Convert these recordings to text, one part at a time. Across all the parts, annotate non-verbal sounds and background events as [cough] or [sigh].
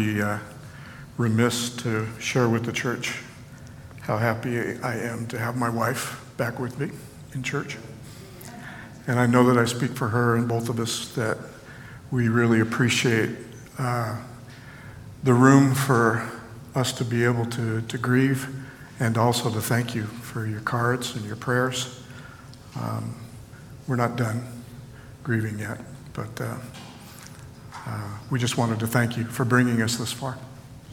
be uh, remiss to share with the church how happy I am to have my wife back with me in church. And I know that I speak for her and both of us that we really appreciate uh, the room for us to be able to, to grieve and also to thank you for your cards and your prayers. Um, we're not done grieving yet, but uh, uh, we just wanted to thank you for bringing us this far.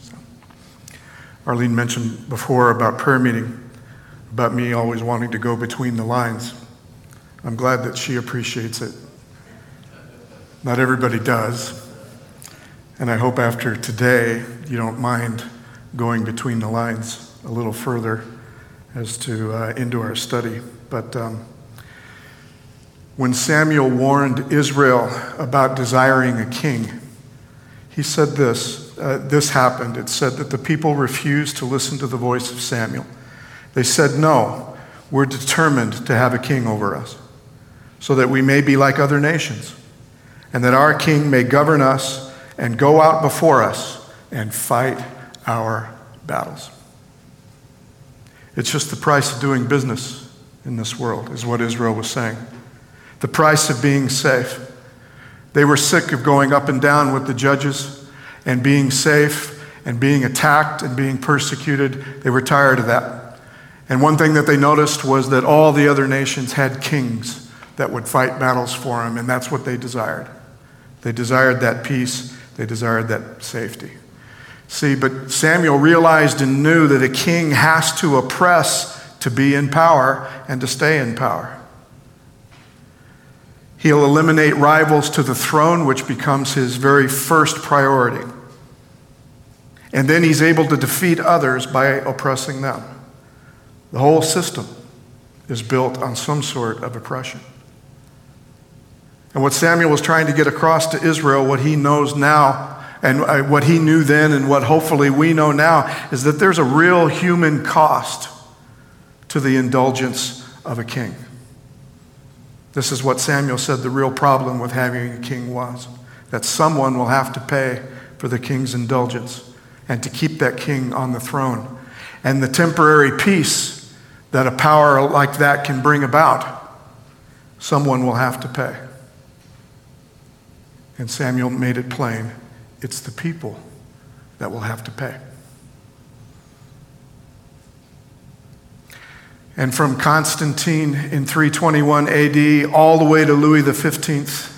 So. Arlene mentioned before about prayer meeting, about me always wanting to go between the lines. I'm glad that she appreciates it. Not everybody does. And I hope after today you don't mind going between the lines a little further as to uh, into our study. But um, when Samuel warned Israel about desiring a king, he said this. Uh, this happened. It said that the people refused to listen to the voice of Samuel. They said, No, we're determined to have a king over us, so that we may be like other nations, and that our king may govern us and go out before us and fight our battles. It's just the price of doing business in this world, is what Israel was saying. The price of being safe. They were sick of going up and down with the judges and being safe and being attacked and being persecuted. They were tired of that. And one thing that they noticed was that all the other nations had kings that would fight battles for them, and that's what they desired. They desired that peace, they desired that safety. See, but Samuel realized and knew that a king has to oppress to be in power and to stay in power. He'll eliminate rivals to the throne, which becomes his very first priority. And then he's able to defeat others by oppressing them. The whole system is built on some sort of oppression. And what Samuel was trying to get across to Israel, what he knows now, and uh, what he knew then, and what hopefully we know now, is that there's a real human cost to the indulgence of a king. This is what Samuel said the real problem with having a king was that someone will have to pay for the king's indulgence and to keep that king on the throne. And the temporary peace that a power like that can bring about, someone will have to pay. And Samuel made it plain it's the people that will have to pay. And from Constantine in 321 AD all the way to Louis XV,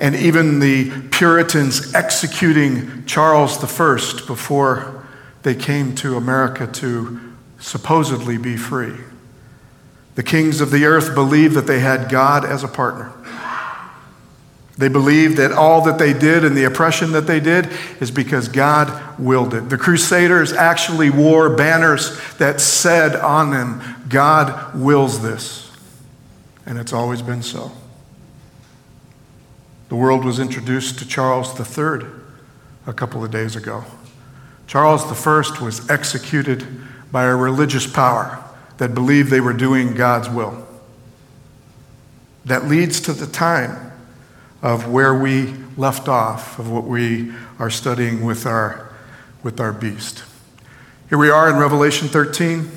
and even the Puritans executing Charles I before they came to America to supposedly be free. The kings of the earth believed that they had God as a partner. They believed that all that they did and the oppression that they did is because God willed it. The Crusaders actually wore banners that said on them, God wills this. And it's always been so. The world was introduced to Charles III a couple of days ago. Charles I was executed by a religious power that believed they were doing God's will. That leads to the time of where we left off, of what we are studying with our, with our beast. Here we are in Revelation 13.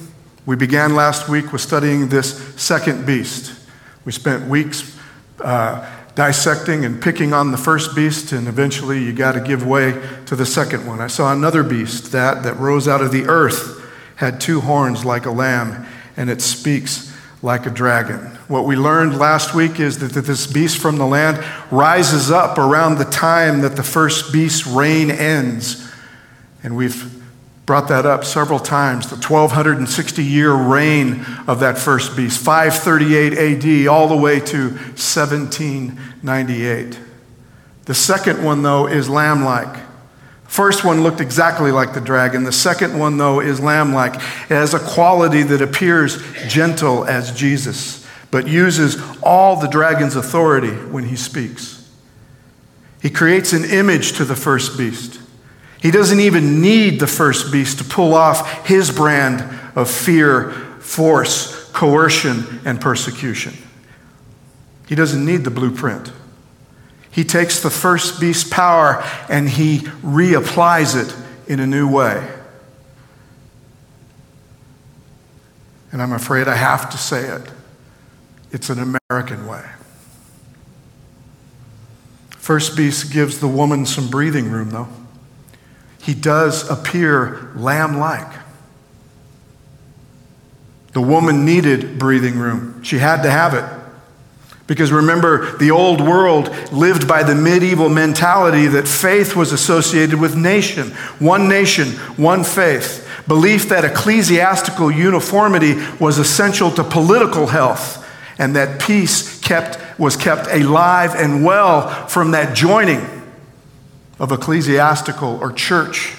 We began last week with studying this second beast. We spent weeks uh, dissecting and picking on the first beast, and eventually you got to give way to the second one. I saw another beast that, that rose out of the earth, had two horns like a lamb, and it speaks like a dragon. What we learned last week is that this beast from the land rises up around the time that the first beast's reign ends. And we've brought that up several times the 1260 year reign of that first beast, 538 AD, all the way to 1798. The second one, though, is lamb like. First one looked exactly like the dragon. The second one, though, is lamb like. It has a quality that appears gentle as Jesus, but uses all the dragon's authority when he speaks. He creates an image to the first beast. He doesn't even need the first beast to pull off his brand of fear, force, coercion, and persecution. He doesn't need the blueprint. He takes the first beast's power and he reapplies it in a new way. And I'm afraid I have to say it. It's an American way. First beast gives the woman some breathing room, though. He does appear lamb like. The woman needed breathing room, she had to have it. Because remember, the old world lived by the medieval mentality that faith was associated with nation, one nation, one faith. Belief that ecclesiastical uniformity was essential to political health and that peace kept, was kept alive and well from that joining of ecclesiastical or church,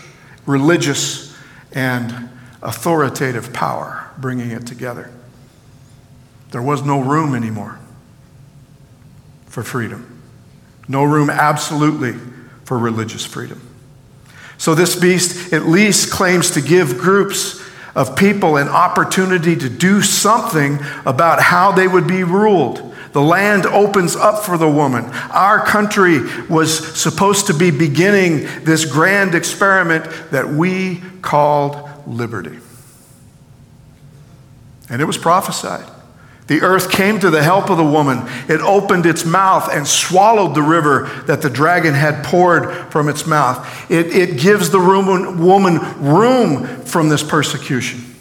religious, and authoritative power, bringing it together. There was no room anymore for freedom. No room, absolutely, for religious freedom. So, this beast at least claims to give groups of people an opportunity to do something about how they would be ruled. The land opens up for the woman. Our country was supposed to be beginning this grand experiment that we called liberty. And it was prophesied. The earth came to the help of the woman. It opened its mouth and swallowed the river that the dragon had poured from its mouth. It, it gives the woman room from this persecution.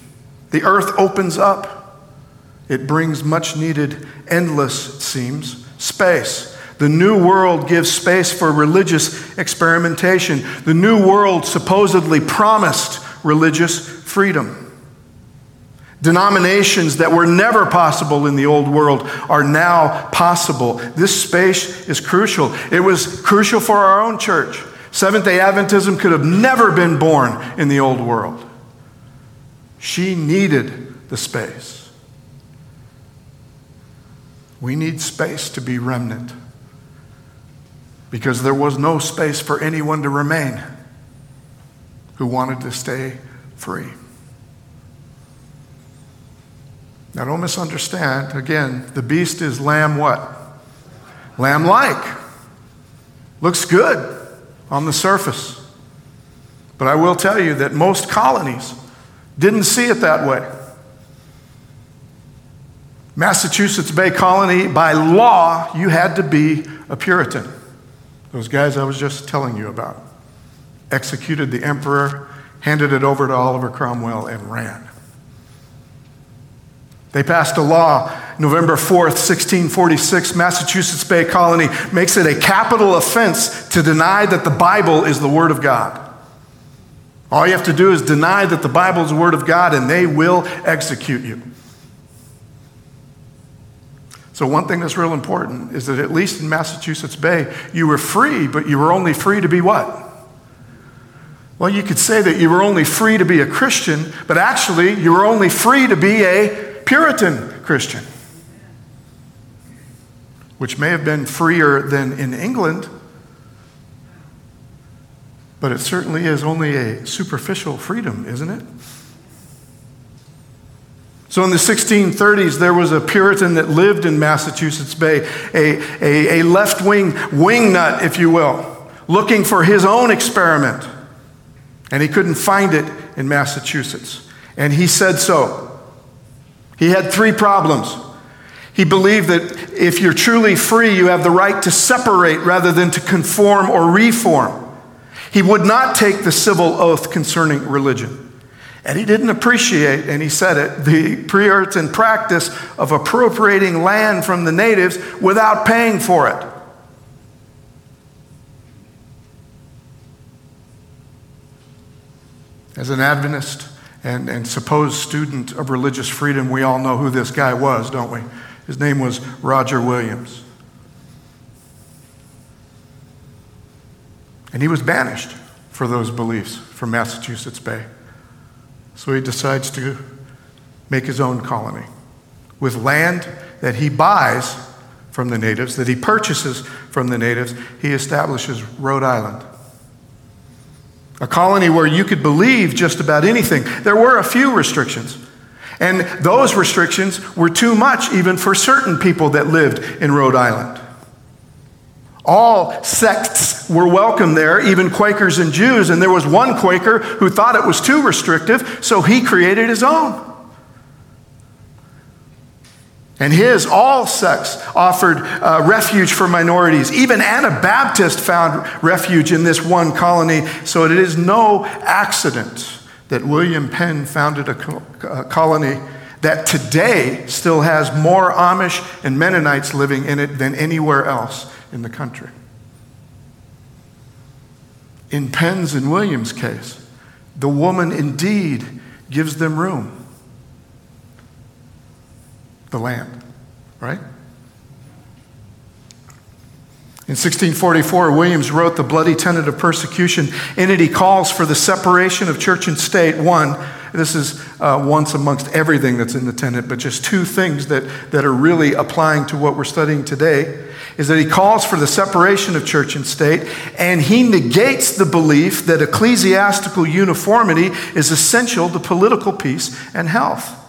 The earth opens up. It brings much needed, endless, it seems, space. The new world gives space for religious experimentation. The new world supposedly promised religious freedom. Denominations that were never possible in the old world are now possible. This space is crucial. It was crucial for our own church. Seventh day Adventism could have never been born in the old world. She needed the space. We need space to be remnant because there was no space for anyone to remain who wanted to stay free. Now, don't misunderstand. Again, the beast is lamb what? Lamb like. Looks good on the surface. But I will tell you that most colonies didn't see it that way. Massachusetts Bay Colony, by law, you had to be a Puritan. Those guys I was just telling you about executed the emperor, handed it over to Oliver Cromwell, and ran. They passed a law November 4th, 1646. Massachusetts Bay Colony makes it a capital offense to deny that the Bible is the Word of God. All you have to do is deny that the Bible is the Word of God, and they will execute you. So, one thing that's real important is that at least in Massachusetts Bay, you were free, but you were only free to be what? Well, you could say that you were only free to be a Christian, but actually, you were only free to be a Puritan Christian, which may have been freer than in England, but it certainly is only a superficial freedom, isn't it? So in the 1630s, there was a Puritan that lived in Massachusetts Bay, a, a, a left wing wingnut, if you will, looking for his own experiment. And he couldn't find it in Massachusetts. And he said so. He had three problems. He believed that if you're truly free, you have the right to separate rather than to conform or reform. He would not take the civil oath concerning religion. And he didn't appreciate, and he said it, the Puritan practice of appropriating land from the natives without paying for it. As an Adventist, and, and supposed student of religious freedom, we all know who this guy was, don't we? His name was Roger Williams. And he was banished for those beliefs from Massachusetts Bay. So he decides to make his own colony with land that he buys from the natives, that he purchases from the natives. He establishes Rhode Island a colony where you could believe just about anything. There were a few restrictions. And those restrictions were too much even for certain people that lived in Rhode Island. All sects were welcome there, even Quakers and Jews. And there was one Quaker who thought it was too restrictive, so he created his own. And his, all sects, offered uh, refuge for minorities. Even Anabaptist found refuge in this one colony, so it is no accident that William Penn founded a, co- a colony that today still has more Amish and Mennonites living in it than anywhere else in the country. In Penn's and Williams' case, the woman indeed gives them room. The land, right? In 1644, Williams wrote The Bloody Tenet of Persecution. In it, he calls for the separation of church and state. One, this is uh, once amongst everything that's in the tenet, but just two things that, that are really applying to what we're studying today is that he calls for the separation of church and state, and he negates the belief that ecclesiastical uniformity is essential to political peace and health.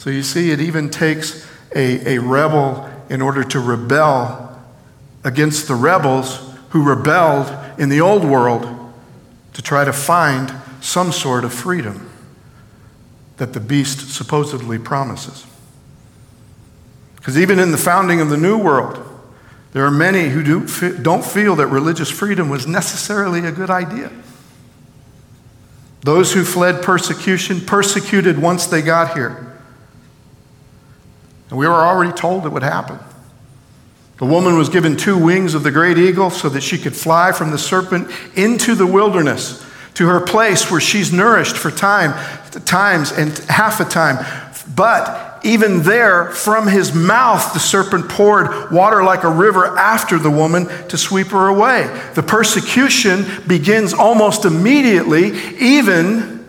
So you see, it even takes a, a rebel in order to rebel against the rebels who rebelled in the old world to try to find some sort of freedom that the beast supposedly promises. Because even in the founding of the New World, there are many who do, don't feel that religious freedom was necessarily a good idea. Those who fled persecution, persecuted once they got here. And we were already told it would happen. The woman was given two wings of the great eagle so that she could fly from the serpent into the wilderness to her place where she's nourished for time, times and half a time. But even there, from his mouth, the serpent poured water like a river after the woman to sweep her away. The persecution begins almost immediately, even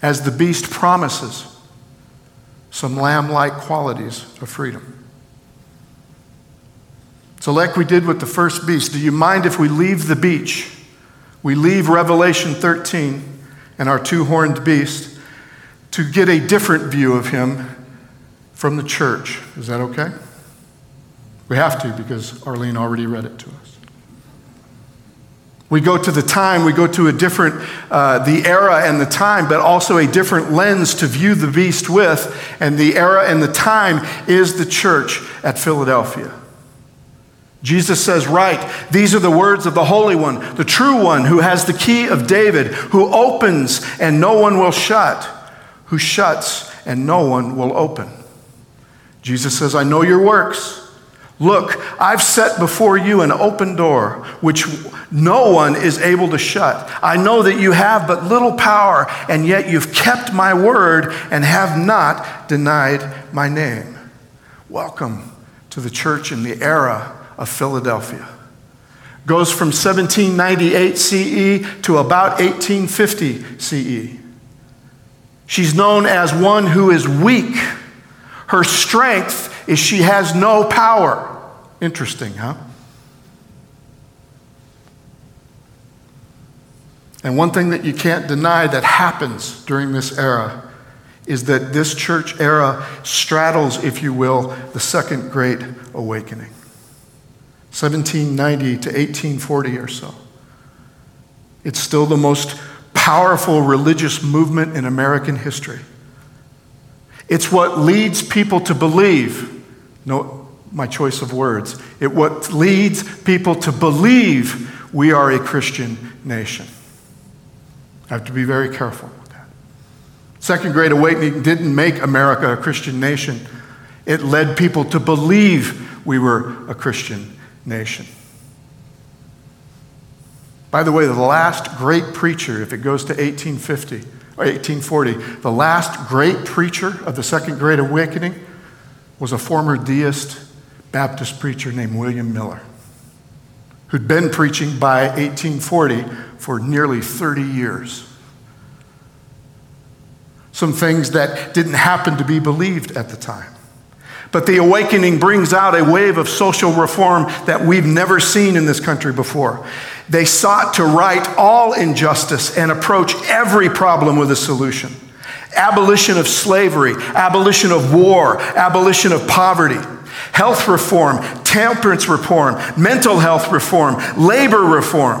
as the beast promises some lamb like qualities of freedom. So, like we did with the first beast, do you mind if we leave the beach? We leave Revelation 13 and our two horned beast to get a different view of him from the church. Is that okay? We have to because Arlene already read it to us. We go to the time, we go to a different, uh, the era and the time, but also a different lens to view the beast with. And the era and the time is the church at Philadelphia. Jesus says, Write, these are the words of the Holy One, the true one who has the key of David, who opens and no one will shut, who shuts and no one will open. Jesus says, I know your works. Look, I've set before you an open door, which no one is able to shut. I know that you have but little power, and yet you've kept my word and have not denied my name. Welcome to the church in the era of Philadelphia. Goes from 1798 CE to about 1850 CE. She's known as one who is weak. Her strength is she has no power. Interesting, huh? And one thing that you can't deny that happens during this era is that this church era straddles, if you will, the second great awakening 1790 to 1840 or so. It's still the most powerful religious movement in American history. It's what leads people to believe. No, my choice of words. It what leads people to believe we are a Christian nation. I have to be very careful with that. Second Great Awakening didn't make America a Christian nation, it led people to believe we were a Christian nation. By the way, the last great preacher, if it goes to 1850 or 1840, the last great preacher of the Second Great Awakening was a former deist Baptist preacher named William Miller, who'd been preaching by 1840 for nearly 30 years. Some things that didn't happen to be believed at the time. But the awakening brings out a wave of social reform that we've never seen in this country before. They sought to right all injustice and approach every problem with a solution abolition of slavery, abolition of war, abolition of poverty. health reform, temperance reform, mental health reform, labor reform,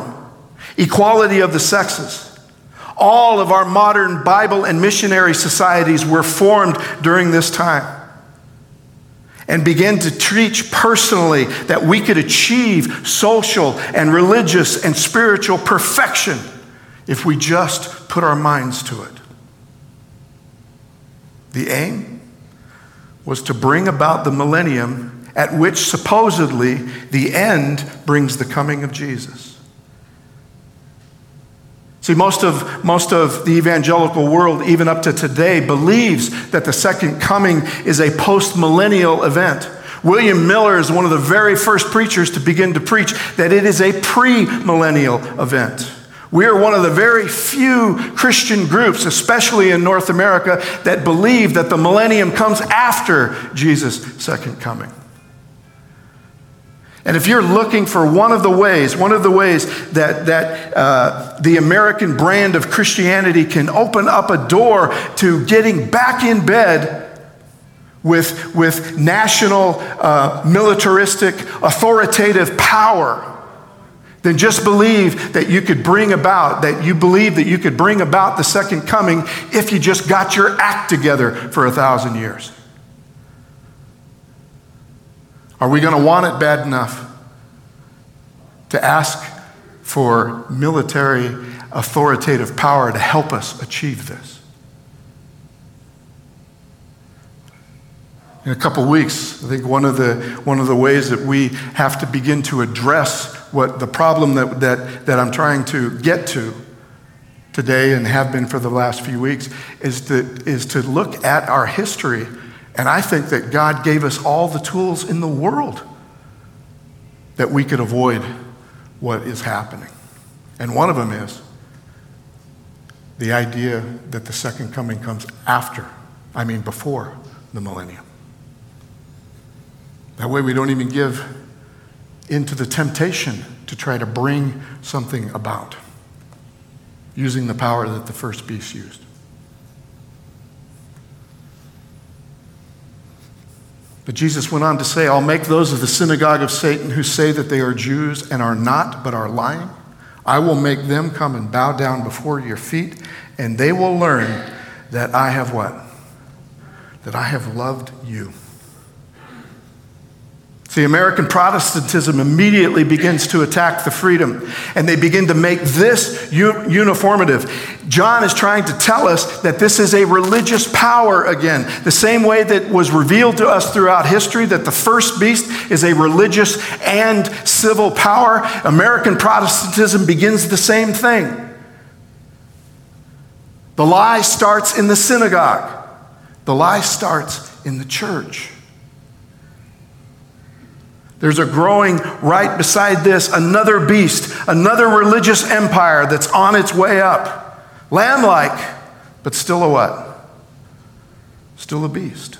equality of the sexes. All of our modern Bible and missionary societies were formed during this time and began to teach personally that we could achieve social and religious and spiritual perfection if we just put our minds to it. The aim was to bring about the millennium at which supposedly the end brings the coming of Jesus. See, most of, most of the evangelical world, even up to today, believes that the second coming is a post millennial event. William Miller is one of the very first preachers to begin to preach that it is a pre millennial event. We are one of the very few Christian groups, especially in North America, that believe that the millennium comes after Jesus' second coming. And if you're looking for one of the ways, one of the ways that, that uh, the American brand of Christianity can open up a door to getting back in bed with, with national, uh, militaristic, authoritative power, then just believe that you could bring about, that you believe that you could bring about the second coming if you just got your act together for a thousand years. Are we going to want it bad enough to ask for military authoritative power to help us achieve this? In a couple weeks, I think one of, the, one of the ways that we have to begin to address what the problem that, that, that I'm trying to get to today and have been for the last few weeks is to, is to look at our history and I think that God gave us all the tools in the world that we could avoid what is happening. And one of them is the idea that the second coming comes after, I mean, before the millennium. That way we don't even give into the temptation to try to bring something about using the power that the first beast used. But Jesus went on to say, I'll make those of the synagogue of Satan who say that they are Jews and are not, but are lying. I will make them come and bow down before your feet, and they will learn that I have what? That I have loved you. See, American Protestantism immediately begins to attack the freedom, and they begin to make this uniformative. John is trying to tell us that this is a religious power again, the same way that was revealed to us throughout history that the first beast is a religious and civil power. American Protestantism begins the same thing. The lie starts in the synagogue, the lie starts in the church. There's a growing right beside this, another beast, another religious empire that's on its way up. Lamb like, but still a what? Still a beast.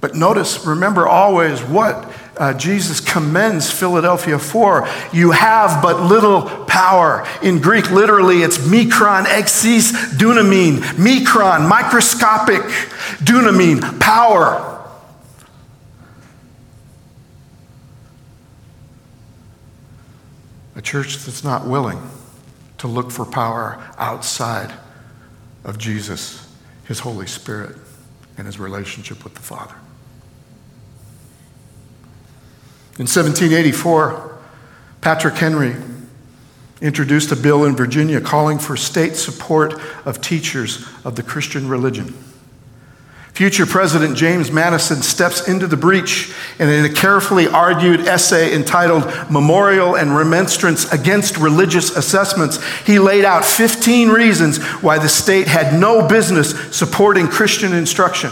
But notice, remember always what uh, Jesus commends Philadelphia for. You have but little power. In Greek, literally, it's mikron, exis, dunamine. Mikron, microscopic, dunamine, power. A church that's not willing to look for power outside of Jesus, His Holy Spirit, and His relationship with the Father. In 1784, Patrick Henry introduced a bill in Virginia calling for state support of teachers of the Christian religion. Future President James Madison steps into the breach and in a carefully argued essay entitled Memorial and Remonstrance Against Religious Assessments, he laid out 15 reasons why the state had no business supporting Christian instruction.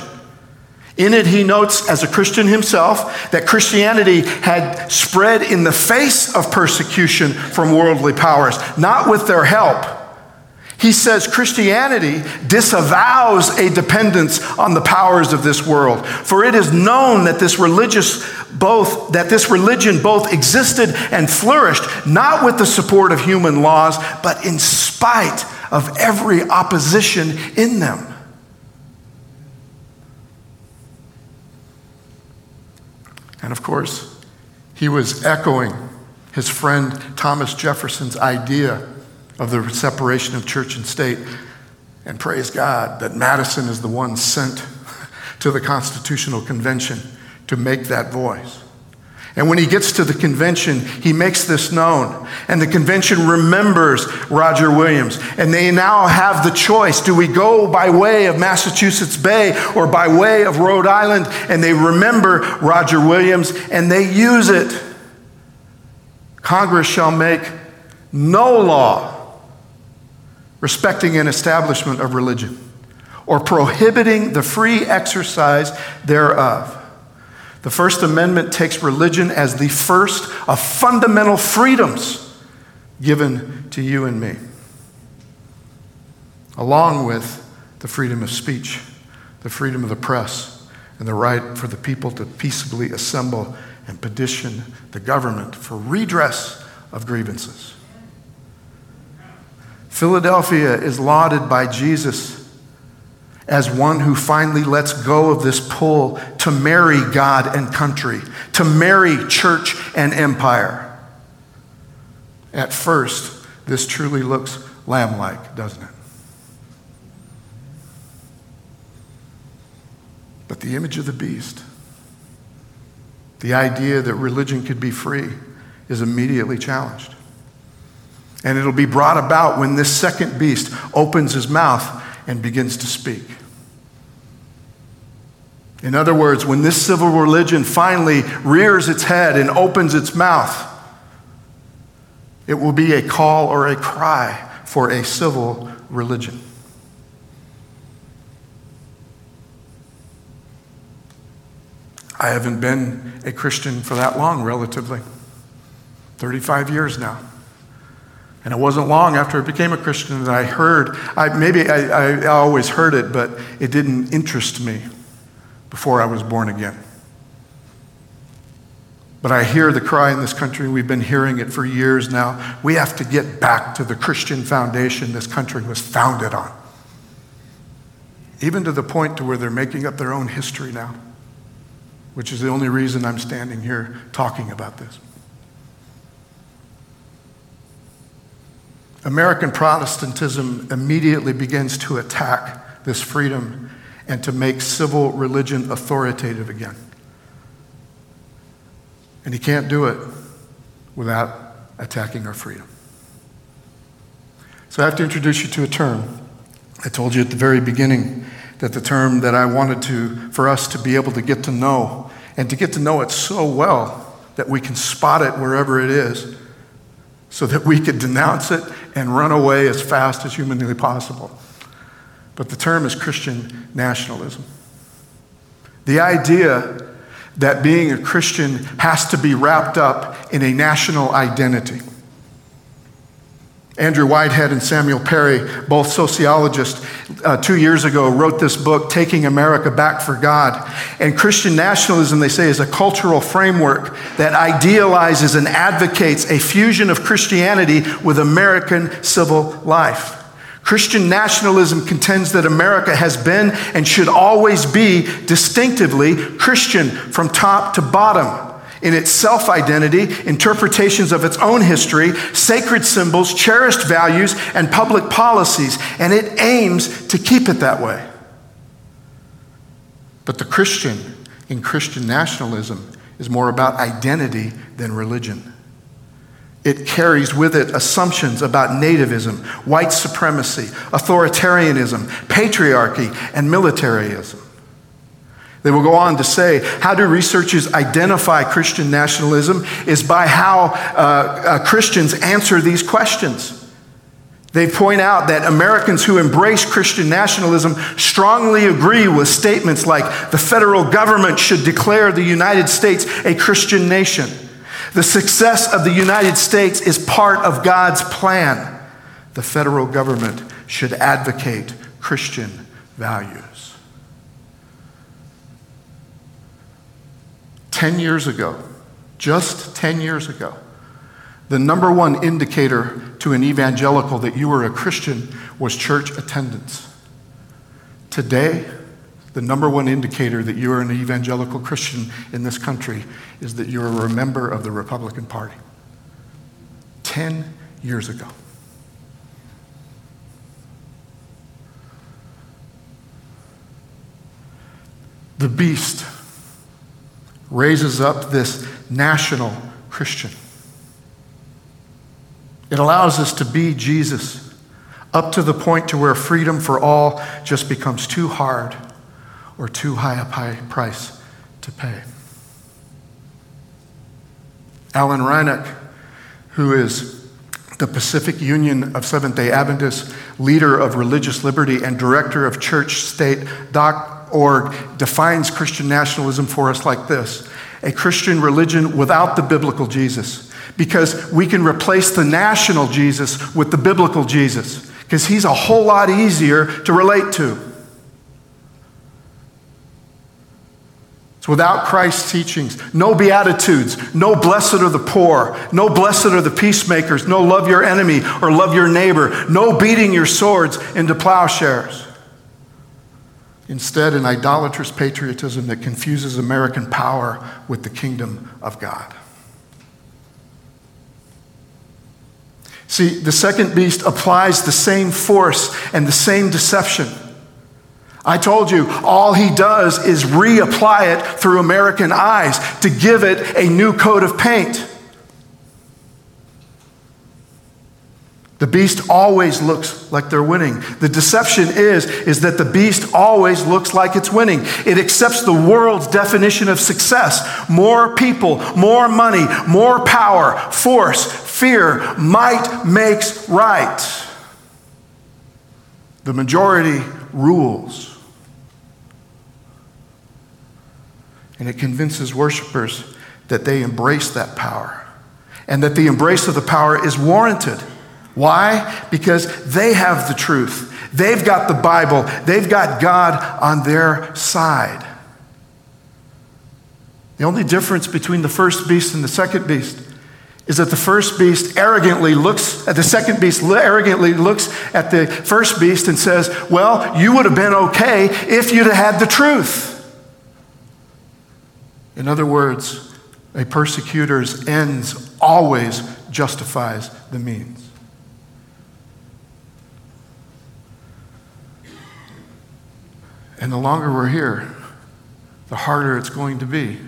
In it, he notes, as a Christian himself, that Christianity had spread in the face of persecution from worldly powers, not with their help. He says Christianity disavows a dependence on the powers of this world, for it is known that this religious both that this religion both existed and flourished not with the support of human laws, but in spite of every opposition in them. And of course, he was echoing his friend Thomas Jefferson's idea of the separation of church and state. And praise God that Madison is the one sent [laughs] to the Constitutional Convention to make that voice. And when he gets to the convention, he makes this known. And the convention remembers Roger Williams. And they now have the choice do we go by way of Massachusetts Bay or by way of Rhode Island? And they remember Roger Williams and they use it. Congress shall make no law respecting an establishment of religion or prohibiting the free exercise thereof. The First Amendment takes religion as the first of fundamental freedoms given to you and me, along with the freedom of speech, the freedom of the press, and the right for the people to peaceably assemble and petition the government for redress of grievances. Philadelphia is lauded by Jesus as one who finally lets go of this pull to marry God and country, to marry church and empire. At first, this truly looks lamb like, doesn't it? But the image of the beast, the idea that religion could be free, is immediately challenged. And it'll be brought about when this second beast opens his mouth and begins to speak. In other words, when this civil religion finally rears its head and opens its mouth, it will be a call or a cry for a civil religion. I haven't been a Christian for that long, relatively 35 years now. And it wasn't long after I became a Christian that I heard, I, maybe I, I always heard it, but it didn't interest me before I was born again. But I hear the cry in this country, we've been hearing it for years now. We have to get back to the Christian foundation this country was founded on. Even to the point to where they're making up their own history now, which is the only reason I'm standing here talking about this. American Protestantism immediately begins to attack this freedom and to make civil religion authoritative again. And he can't do it without attacking our freedom. So I have to introduce you to a term. I told you at the very beginning that the term that I wanted to, for us to be able to get to know, and to get to know it so well that we can spot it wherever it is, so that we could denounce it and run away as fast as humanly possible but the term is Christian nationalism. The idea that being a Christian has to be wrapped up in a national identity. Andrew Whitehead and Samuel Perry, both sociologists, uh, two years ago wrote this book, Taking America Back for God. And Christian nationalism, they say, is a cultural framework that idealizes and advocates a fusion of Christianity with American civil life. Christian nationalism contends that America has been and should always be distinctively Christian from top to bottom in its self identity, interpretations of its own history, sacred symbols, cherished values, and public policies, and it aims to keep it that way. But the Christian in Christian nationalism is more about identity than religion. It carries with it assumptions about nativism, white supremacy, authoritarianism, patriarchy, and militarism. They will go on to say, how do researchers identify Christian nationalism? Is by how uh, uh, Christians answer these questions. They point out that Americans who embrace Christian nationalism strongly agree with statements like the federal government should declare the United States a Christian nation. The success of the United States is part of God's plan. The federal government should advocate Christian values. Ten years ago, just 10 years ago, the number one indicator to an evangelical that you were a Christian was church attendance. Today, The number one indicator that you're an evangelical Christian in this country is that you're a member of the Republican Party. 10 years ago. The beast raises up this national Christian. It allows us to be Jesus up to the point to where freedom for all just becomes too hard or too high a price to pay. Alan Reinach, who is the Pacific Union of Seventh day Adventists, leader of religious liberty, and director of churchstate.org, defines Christian nationalism for us like this a Christian religion without the biblical Jesus. Because we can replace the national Jesus with the biblical Jesus, because he's a whole lot easier to relate to. It's without Christ's teachings. No beatitudes. No blessed are the poor. No blessed are the peacemakers. No love your enemy or love your neighbor. No beating your swords into plowshares. Instead, an idolatrous patriotism that confuses American power with the kingdom of God. See, the second beast applies the same force and the same deception. I told you, all he does is reapply it through American eyes to give it a new coat of paint. The beast always looks like they're winning. The deception is, is that the beast always looks like it's winning. It accepts the world's definition of success more people, more money, more power, force, fear, might makes right. The majority rules. And it convinces worshipers that they embrace that power and that the embrace of the power is warranted. Why? Because they have the truth. They've got the Bible. They've got God on their side. The only difference between the first beast and the second beast is that the first beast arrogantly looks at the second beast arrogantly looks at the first beast and says, "Well, you would have been okay if you'd have had the truth." In other words, a persecutor's ends always justifies the means. And the longer we're here, the harder it's going to be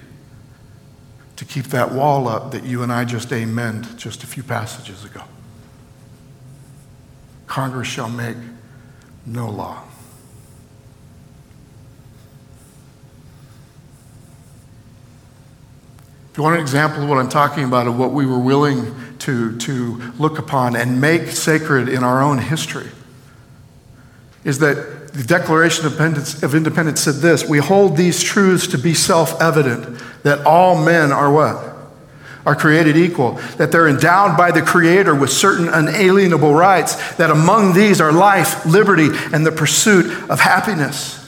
to keep that wall up that you and I just amened just a few passages ago. Congress shall make no law. If you want an example of what I'm talking about, of what we were willing to, to look upon and make sacred in our own history, is that the Declaration of Independence, of Independence said this We hold these truths to be self evident that all men are what? Are created equal, that they're endowed by the Creator with certain unalienable rights, that among these are life, liberty, and the pursuit of happiness.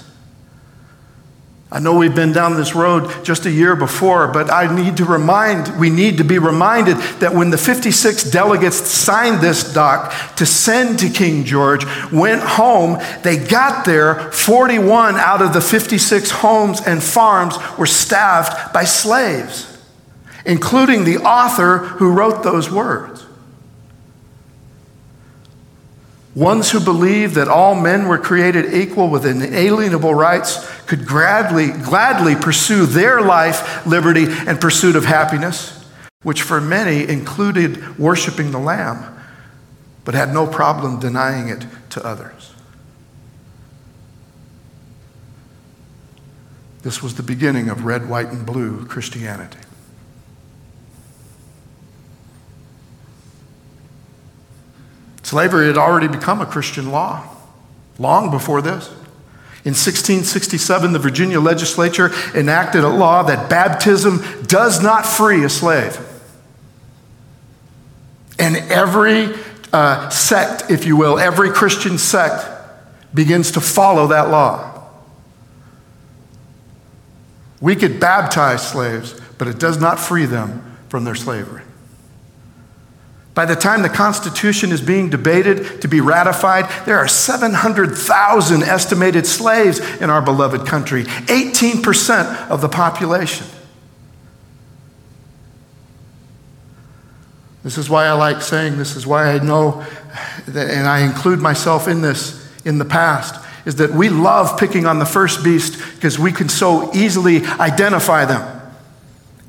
I know we've been down this road just a year before, but I need to remind, we need to be reminded that when the 56 delegates signed this doc to send to King George, went home, they got there, 41 out of the 56 homes and farms were staffed by slaves, including the author who wrote those words. Ones who believed that all men were created equal with inalienable rights could gladly, gladly pursue their life, liberty, and pursuit of happiness, which for many included worshiping the Lamb, but had no problem denying it to others. This was the beginning of red, white, and blue Christianity. Slavery had already become a Christian law long before this. In 1667, the Virginia legislature enacted a law that baptism does not free a slave. And every uh, sect, if you will, every Christian sect begins to follow that law. We could baptize slaves, but it does not free them from their slavery. By the time the Constitution is being debated to be ratified, there are 700,000 estimated slaves in our beloved country, 18% of the population. This is why I like saying, this is why I know, that, and I include myself in this in the past, is that we love picking on the first beast because we can so easily identify them.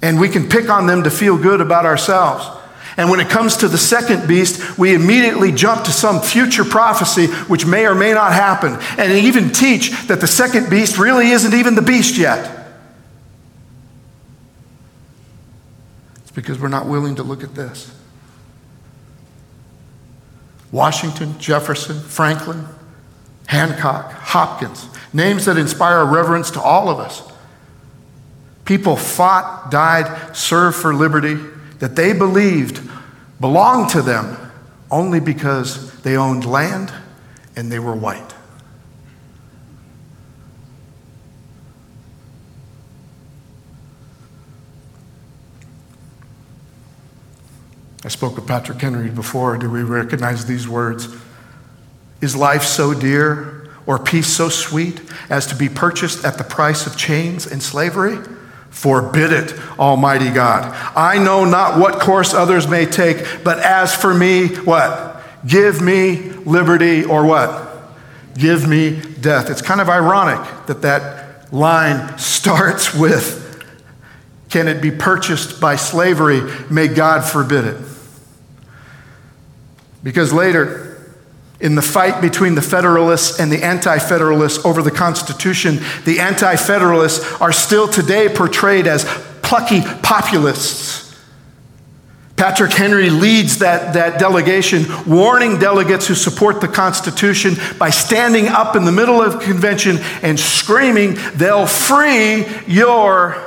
And we can pick on them to feel good about ourselves. And when it comes to the second beast, we immediately jump to some future prophecy which may or may not happen, and even teach that the second beast really isn't even the beast yet. It's because we're not willing to look at this. Washington, Jefferson, Franklin, Hancock, Hopkins, names that inspire reverence to all of us. People fought, died, served for liberty that they believed belonged to them only because they owned land and they were white. I spoke of Patrick Henry before. Do we recognize these words? Is life so dear or peace so sweet as to be purchased at the price of chains and slavery? Forbid it, Almighty God. I know not what course others may take, but as for me, what? Give me liberty or what? Give me death. It's kind of ironic that that line starts with, Can it be purchased by slavery? May God forbid it. Because later, in the fight between the Federalists and the Anti Federalists over the Constitution, the Anti Federalists are still today portrayed as plucky populists. Patrick Henry leads that, that delegation, warning delegates who support the Constitution by standing up in the middle of the convention and screaming, They'll free your.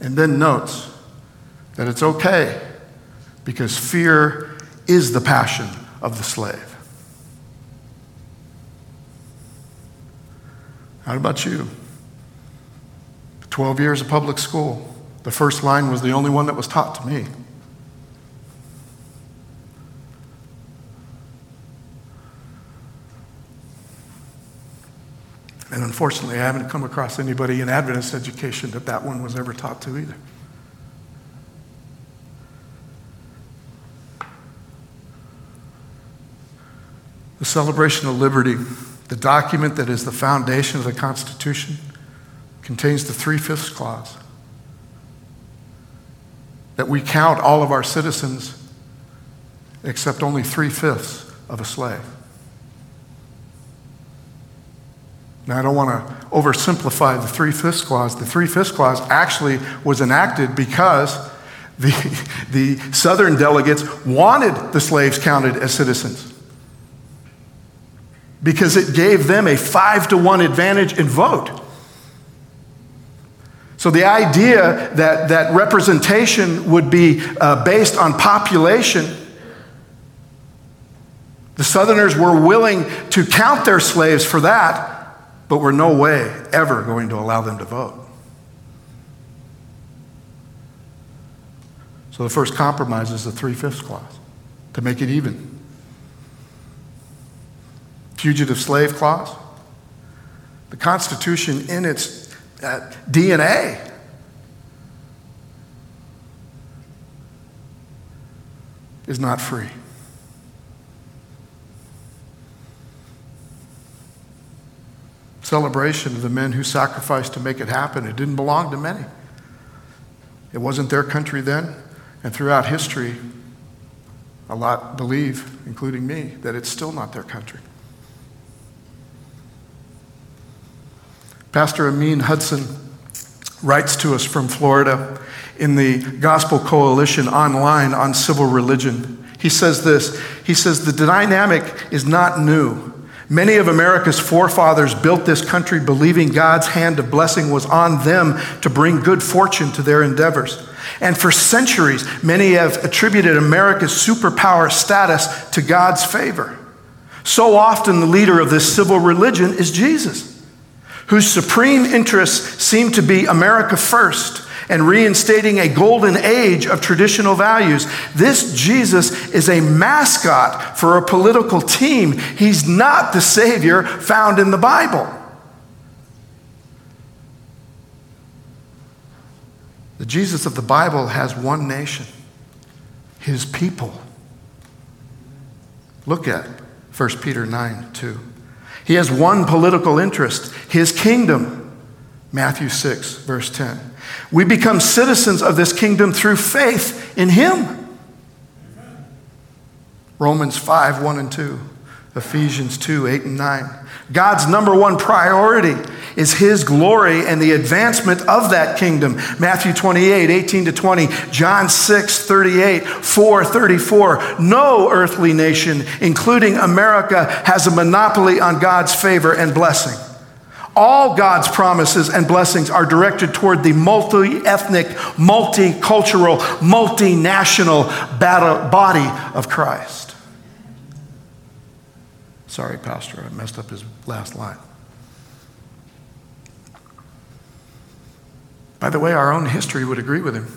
And then notes that it's okay because fear is the passion of the slave. How about you? 12 years of public school. The first line was the only one that was taught to me. And unfortunately, I haven't come across anybody in Adventist education that that one was ever taught to either. The Celebration of Liberty, the document that is the foundation of the Constitution, contains the three fifths clause that we count all of our citizens except only three fifths of a slave. Now, I don't want to oversimplify the three fifths clause. The three fifths clause actually was enacted because the, [laughs] the Southern delegates wanted the slaves counted as citizens because it gave them a five to one advantage in vote. So the idea that, that representation would be uh, based on population, the Southerners were willing to count their slaves for that, but were no way ever going to allow them to vote. So the first compromise is the three fifths clause to make it even fugitive slave clause. The Constitution, in its uh, DNA, is not free. Celebration of the men who sacrificed to make it happen. It didn't belong to many. It wasn't their country then, and throughout history, a lot believe, including me, that it's still not their country. Pastor Amin Hudson writes to us from Florida in the Gospel Coalition online on civil religion. He says this He says, The dynamic is not new. Many of America's forefathers built this country believing God's hand of blessing was on them to bring good fortune to their endeavors. And for centuries, many have attributed America's superpower status to God's favor. So often, the leader of this civil religion is Jesus whose supreme interests seem to be America first and reinstating a golden age of traditional values. This Jesus is a mascot for a political team. He's not the Savior found in the Bible. The Jesus of the Bible has one nation, his people. Look at 1 Peter 9 2. He has one political interest, his kingdom. Matthew 6, verse 10. We become citizens of this kingdom through faith in him. Romans 5, 1 and 2. Ephesians 2, 8 and 9. God's number one priority is his glory and the advancement of that kingdom. Matthew 28, 18 to 20, John 6, 38, 4, 34. No earthly nation, including America, has a monopoly on God's favor and blessing. All God's promises and blessings are directed toward the multi ethnic, multicultural, multinational body of Christ. Sorry, Pastor, I messed up his last line. By the way, our own history would agree with him.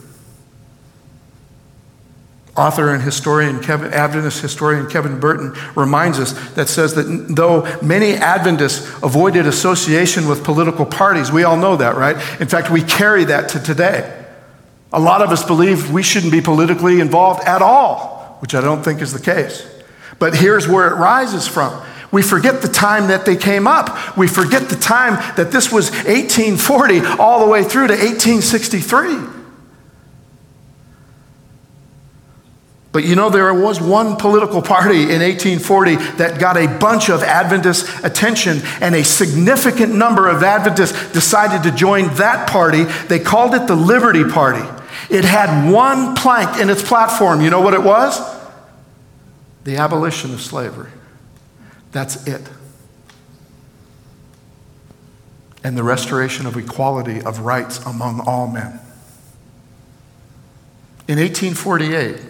Author and historian Kevin, Adventist historian Kevin Burton reminds us that says that though many Adventists avoided association with political parties, we all know that, right? In fact, we carry that to today. A lot of us believe we shouldn't be politically involved at all, which I don't think is the case. But here's where it rises from. We forget the time that they came up. We forget the time that this was 1840 all the way through to 1863. But you know, there was one political party in 1840 that got a bunch of Adventist attention, and a significant number of Adventists decided to join that party. They called it the Liberty Party. It had one plank in its platform. You know what it was? The abolition of slavery. That's it. And the restoration of equality of rights among all men. In 1848,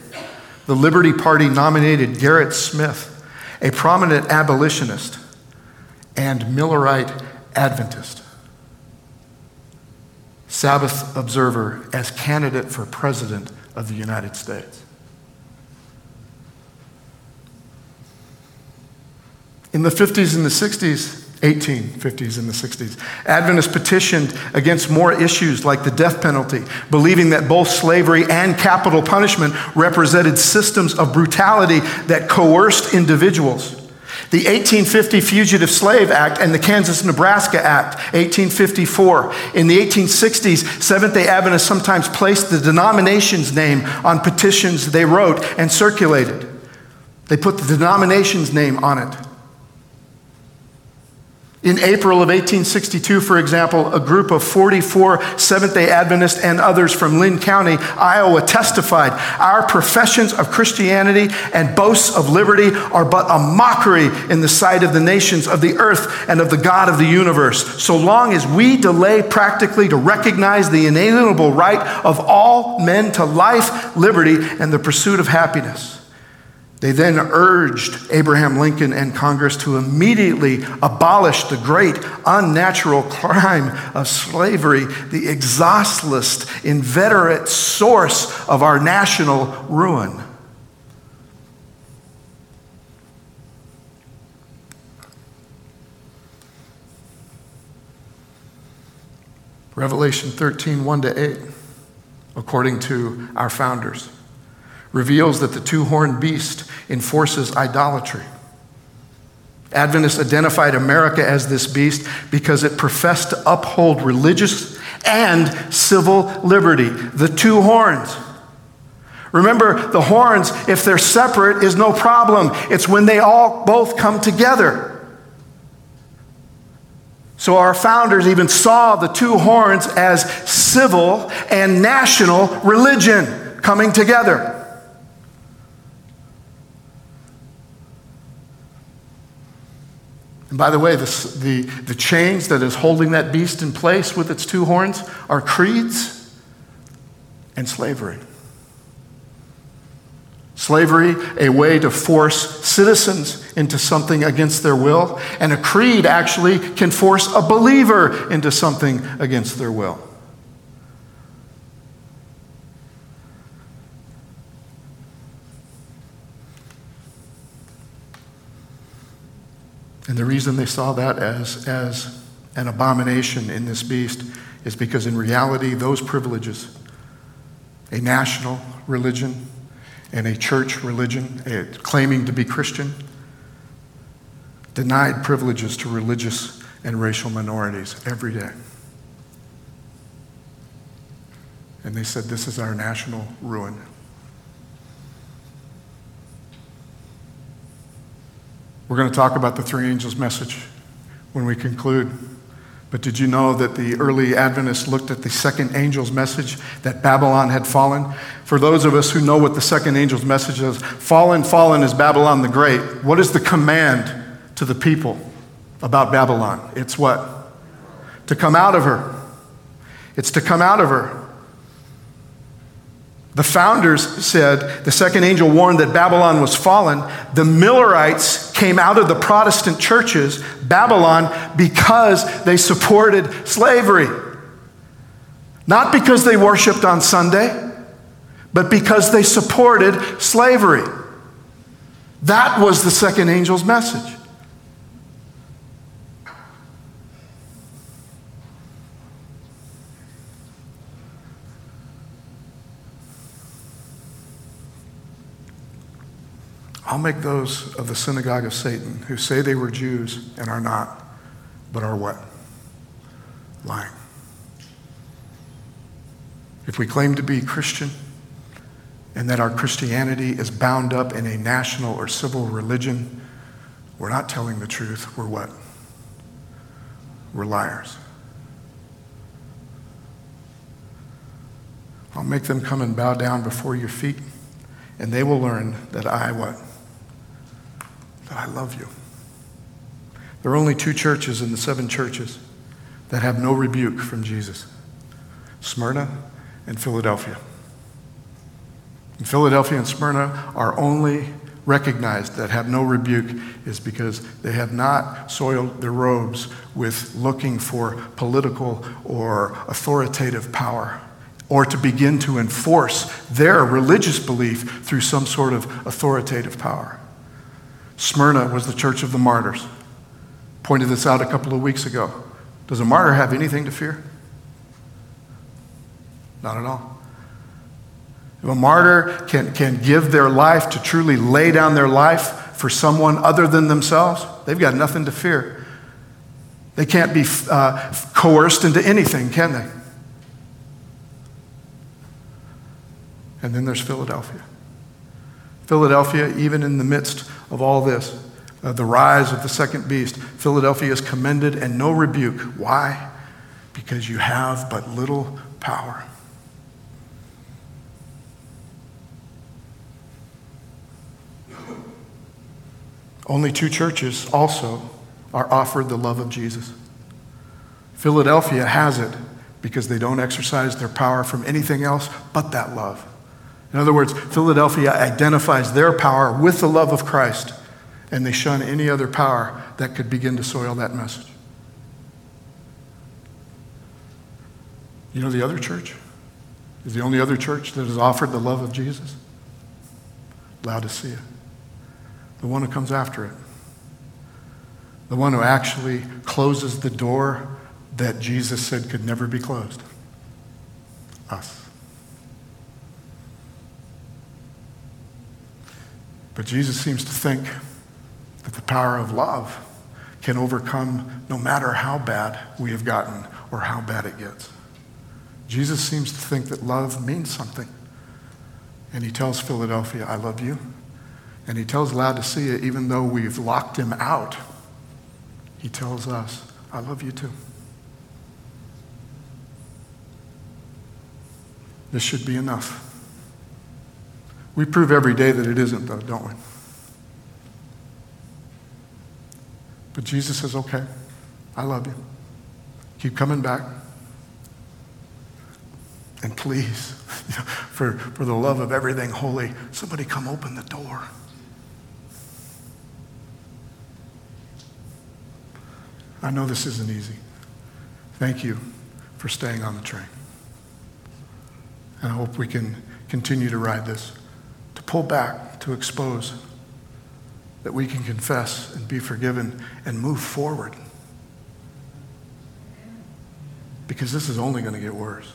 the Liberty Party nominated Gerrit Smith, a prominent abolitionist and Millerite Adventist, Sabbath observer, as candidate for President of the United States. In the 50s and the 60s, 1850s and the 60s, Adventists petitioned against more issues like the death penalty, believing that both slavery and capital punishment represented systems of brutality that coerced individuals. The 1850 Fugitive Slave Act and the Kansas Nebraska Act, 1854. In the 1860s, Seventh day Adventists sometimes placed the denomination's name on petitions they wrote and circulated. They put the denomination's name on it. In April of 1862, for example, a group of 44 Seventh day Adventists and others from Linn County, Iowa, testified Our professions of Christianity and boasts of liberty are but a mockery in the sight of the nations of the earth and of the God of the universe, so long as we delay practically to recognize the inalienable right of all men to life, liberty, and the pursuit of happiness. They then urged Abraham Lincoln and Congress to immediately abolish the great unnatural [laughs] crime of slavery, the exhaustless, inveterate source of our national ruin. Revelation 13, 1 to 8, according to our founders reveals that the two horned beast enforces idolatry. Adventists identified America as this beast because it professed to uphold religious and civil liberty, the two horns. Remember, the horns, if they're separate, is no problem. It's when they all both come together. So our founders even saw the two horns as civil and national religion coming together. And by the way, this, the, the chains that is holding that beast in place with its two horns are creeds and slavery. Slavery, a way to force citizens into something against their will, and a creed actually can force a believer into something against their will. And the reason they saw that as, as an abomination in this beast is because in reality, those privileges, a national religion and a church religion, a, claiming to be Christian, denied privileges to religious and racial minorities every day. And they said, This is our national ruin. We're going to talk about the three angels' message when we conclude. But did you know that the early Adventists looked at the second angel's message that Babylon had fallen? For those of us who know what the second angel's message is, fallen, fallen is Babylon the Great. What is the command to the people about Babylon? It's what? To come out of her. It's to come out of her. The founders said the second angel warned that Babylon was fallen. The Millerites came out of the Protestant churches, Babylon, because they supported slavery. Not because they worshiped on Sunday, but because they supported slavery. That was the second angel's message. I'll make those of the synagogue of Satan who say they were Jews and are not, but are what? Lying. If we claim to be Christian and that our Christianity is bound up in a national or civil religion, we're not telling the truth. We're what? We're liars. I'll make them come and bow down before your feet, and they will learn that I what? That I love you. There are only two churches in the seven churches that have no rebuke from Jesus Smyrna and Philadelphia. And Philadelphia and Smyrna are only recognized that have no rebuke is because they have not soiled their robes with looking for political or authoritative power or to begin to enforce their religious belief through some sort of authoritative power. Smyrna was the church of the martyrs. Pointed this out a couple of weeks ago. Does a martyr have anything to fear? Not at all. If a martyr can, can give their life to truly lay down their life for someone other than themselves, they've got nothing to fear. They can't be uh, coerced into anything, can they? And then there's Philadelphia. Philadelphia, even in the midst of all this, uh, the rise of the second beast, Philadelphia is commended and no rebuke. Why? Because you have but little power. Only two churches also are offered the love of Jesus. Philadelphia has it because they don't exercise their power from anything else but that love. In other words, Philadelphia identifies their power with the love of Christ, and they shun any other power that could begin to soil that message. You know the other church? Is the only other church that has offered the love of Jesus? Laodicea. The one who comes after it. The one who actually closes the door that Jesus said could never be closed. Us. But Jesus seems to think that the power of love can overcome no matter how bad we have gotten or how bad it gets. Jesus seems to think that love means something. And he tells Philadelphia, I love you. And he tells Laodicea, even though we've locked him out, he tells us, I love you too. This should be enough. We prove every day that it isn't, though, don't we? But Jesus says, okay, I love you. Keep coming back. And please, [laughs] for, for the love of everything holy, somebody come open the door. I know this isn't easy. Thank you for staying on the train. And I hope we can continue to ride this pull back to expose that we can confess and be forgiven and move forward. Because this is only going to get worse.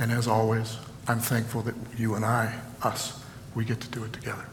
And as always, I'm thankful that you and I, us, we get to do it together.